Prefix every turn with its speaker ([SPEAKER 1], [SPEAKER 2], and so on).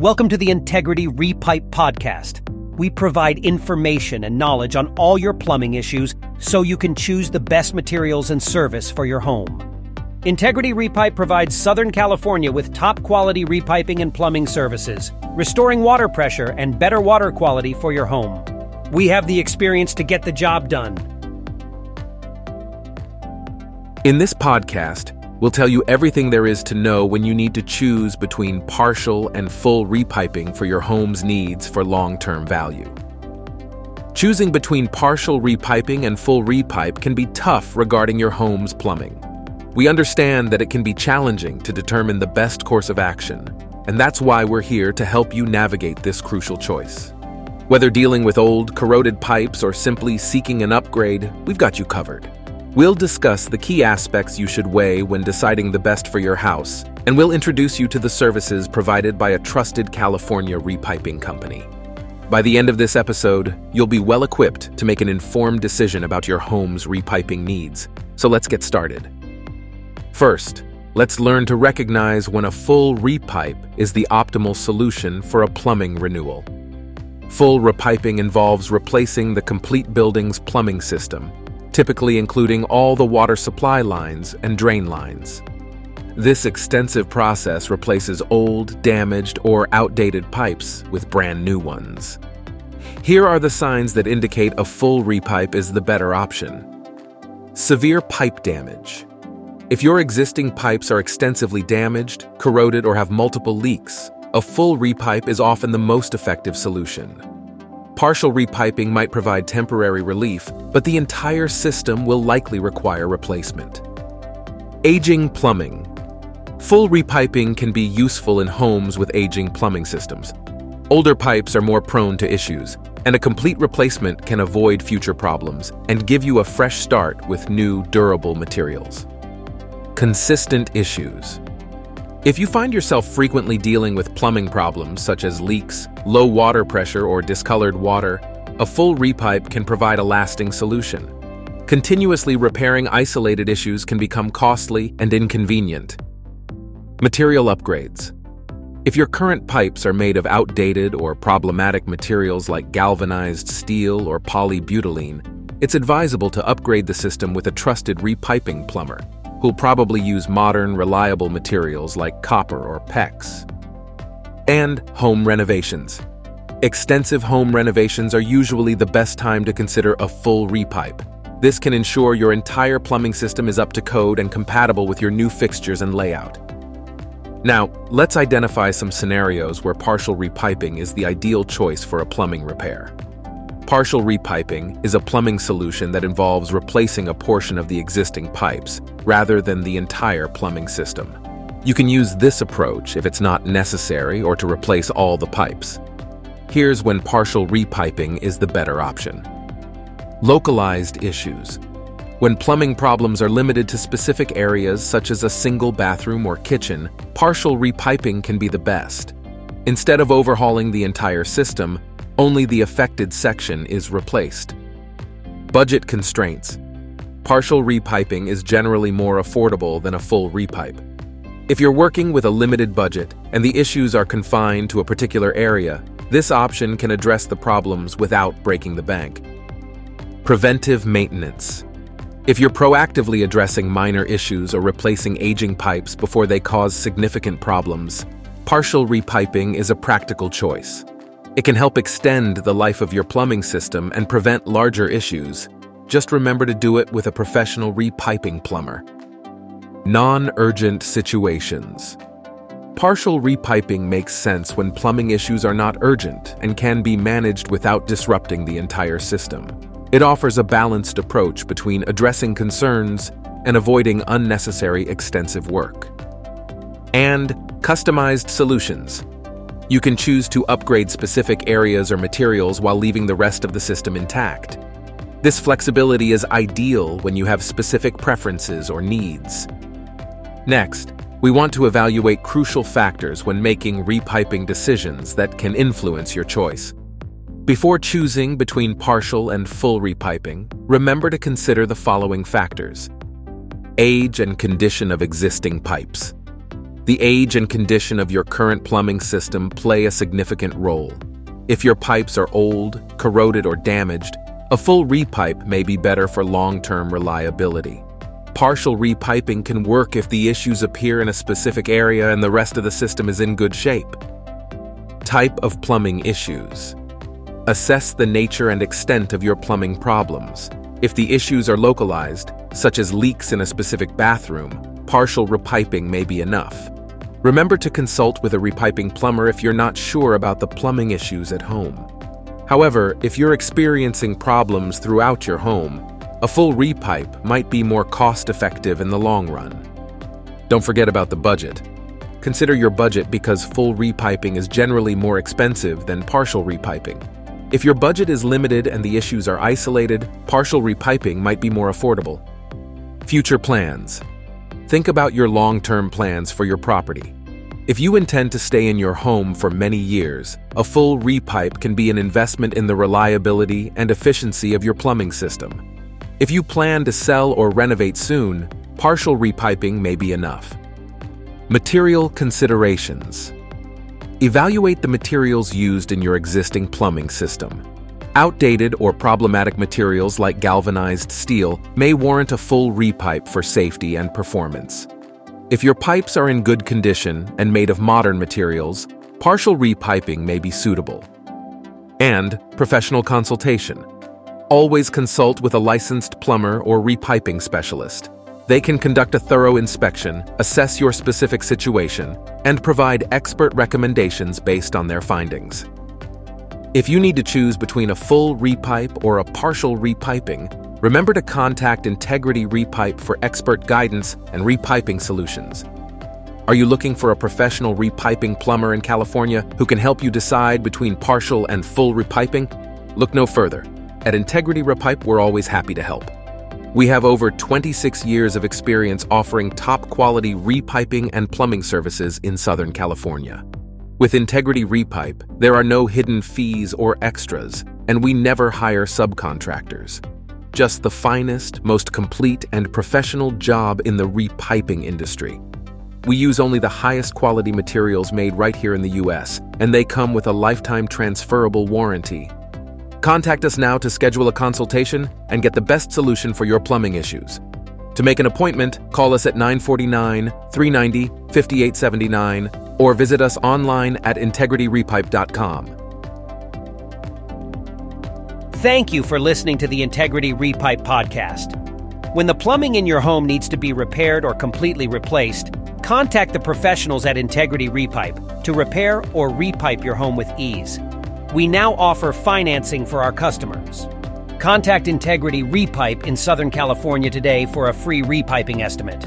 [SPEAKER 1] Welcome to the Integrity Repipe Podcast. We provide information and knowledge on all your plumbing issues so you can choose the best materials and service for your home. Integrity Repipe provides Southern California with top quality repiping and plumbing services, restoring water pressure and better water quality for your home. We have the experience to get the job done.
[SPEAKER 2] In this podcast, we'll tell you everything there is to know when you need to choose between partial and full repiping for your home's needs for long term value. Choosing between partial repiping and full repipe can be tough regarding your home's plumbing. We understand that it can be challenging to determine the best course of action, and that's why we're here to help you navigate this crucial choice. Whether dealing with old, corroded pipes or simply seeking an upgrade, we've got you covered. We'll discuss the key aspects you should weigh when deciding the best for your house, and we'll introduce you to the services provided by a trusted California repiping company. By the end of this episode, you'll be well equipped to make an informed decision about your home's repiping needs. So let's get started. First, let's learn to recognize when a full repipe is the optimal solution for a plumbing renewal. Full repiping involves replacing the complete building's plumbing system, typically including all the water supply lines and drain lines. This extensive process replaces old, damaged, or outdated pipes with brand new ones. Here are the signs that indicate a full repipe is the better option. Severe pipe damage. If your existing pipes are extensively damaged, corroded, or have multiple leaks, a full repipe is often the most effective solution. Partial repiping might provide temporary relief, but the entire system will likely require replacement. Aging plumbing. Full repiping can be useful in homes with aging plumbing systems. Older pipes are more prone to issues, and a complete replacement can avoid future problems and give you a fresh start with new, durable materials. Consistent issues. If you find yourself frequently dealing with plumbing problems such as leaks, low water pressure, or discolored water, a full repipe can provide a lasting solution. Continuously repairing isolated issues can become costly and inconvenient. Material upgrades. If your current pipes are made of outdated or problematic materials like galvanized steel or polybutylene, it's advisable to upgrade the system with a trusted repiping plumber who'll probably use modern, reliable materials like copper or PEX. And home renovations. Extensive home renovations are usually the best time to consider a full repipe. This can ensure your entire plumbing system is up to code and compatible with your new fixtures and layout. Now, let's identify some scenarios where partial repiping is the ideal choice for a plumbing repair. Partial repiping is a plumbing solution that involves replacing a portion of the existing pipes, rather than the entire plumbing system. You can use this approach if it's not necessary or to replace all the pipes. Here's when partial repiping is the better option. Localized issues. When plumbing problems are limited to specific areas such as a single bathroom or kitchen, partial repiping can be the best. Instead of overhauling the entire system, only the affected section is replaced. Budget constraints. Partial repiping is generally more affordable than a full repipe. If you're working with a limited budget and the issues are confined to a particular area, this option can address the problems without breaking the bank. Preventive maintenance. If you're proactively addressing minor issues or replacing aging pipes before they cause significant problems, partial repiping is a practical choice. It can help extend the life of your plumbing system and prevent larger issues. Just remember to do it with a professional repiping plumber. Non-urgent situations. Partial repiping makes sense when plumbing issues are not urgent and can be managed without disrupting the entire system. It offers a balanced approach between addressing concerns and avoiding unnecessary extensive work. And customized solutions. You can choose to upgrade specific areas or materials while leaving the rest of the system intact. This flexibility is ideal when you have specific preferences or needs. Next, we want to evaluate crucial factors when making repiping decisions that can influence your choice. Before choosing between partial and full repiping, remember to consider the following factors. Age and condition of existing pipes. The age and condition of your current plumbing system play a significant role. If your pipes are old, corroded, or damaged, a full repipe may be better for long-term reliability. Partial repiping can work if the issues appear in a specific area and the rest of the system is in good shape. Type of plumbing issues. Assess the nature and extent of your plumbing problems. If the issues are localized, such as leaks in a specific bathroom, partial repiping may be enough. Remember to consult with a repiping plumber if you're not sure about the plumbing issues at home. However, if you're experiencing problems throughout your home, a full repipe might be more cost-effective in the long run. Don't forget about the budget. Consider your budget because full repiping is generally more expensive than partial repiping. If your budget is limited and the issues are isolated, partial repiping might be more affordable. Future plans. Think about your long-term plans for your property. If you intend to stay in your home for many years, a full repipe can be an investment in the reliability and efficiency of your plumbing system. If you plan to sell or renovate soon, partial repiping may be enough. Material considerations. Evaluate the materials used in your existing plumbing system. Outdated or problematic materials like galvanized steel may warrant a full repipe for safety and performance. If your pipes are in good condition and made of modern materials, partial repiping may be suitable. And professional consultation. Always consult with a licensed plumber or repiping specialist. They can conduct a thorough inspection, assess your specific situation, and provide expert recommendations based on their findings. If you need to choose between a full repipe or a partial repiping, remember to contact Integrity Repipe for expert guidance and repiping solutions. Are you looking for a professional repiping plumber in California who can help you decide between partial and full repiping? Look no further. At Integrity Repipe, we're always happy to help. We have over 26 years of experience offering top quality repiping and plumbing services in Southern California. With Integrity Repipe, there are no hidden fees or extras, and we never hire subcontractors. Just the finest, most complete, and professional job in the repiping industry. We use only the highest quality materials made right here in the US, and they come with a lifetime transferable warranty. Contact us now to schedule a consultation and get the best solution for your plumbing issues. To make an appointment, call us at 949 390 5879 or visit us online at integrityrepipe.com.
[SPEAKER 1] Thank you for listening to the Integrity Repipe podcast. When the plumbing in your home needs to be repaired or completely replaced, contact the professionals at Integrity Repipe to repair or repipe your home with ease. We now offer financing for our customers. Contact Integrity Repipe in Southern California today for a free repiping estimate.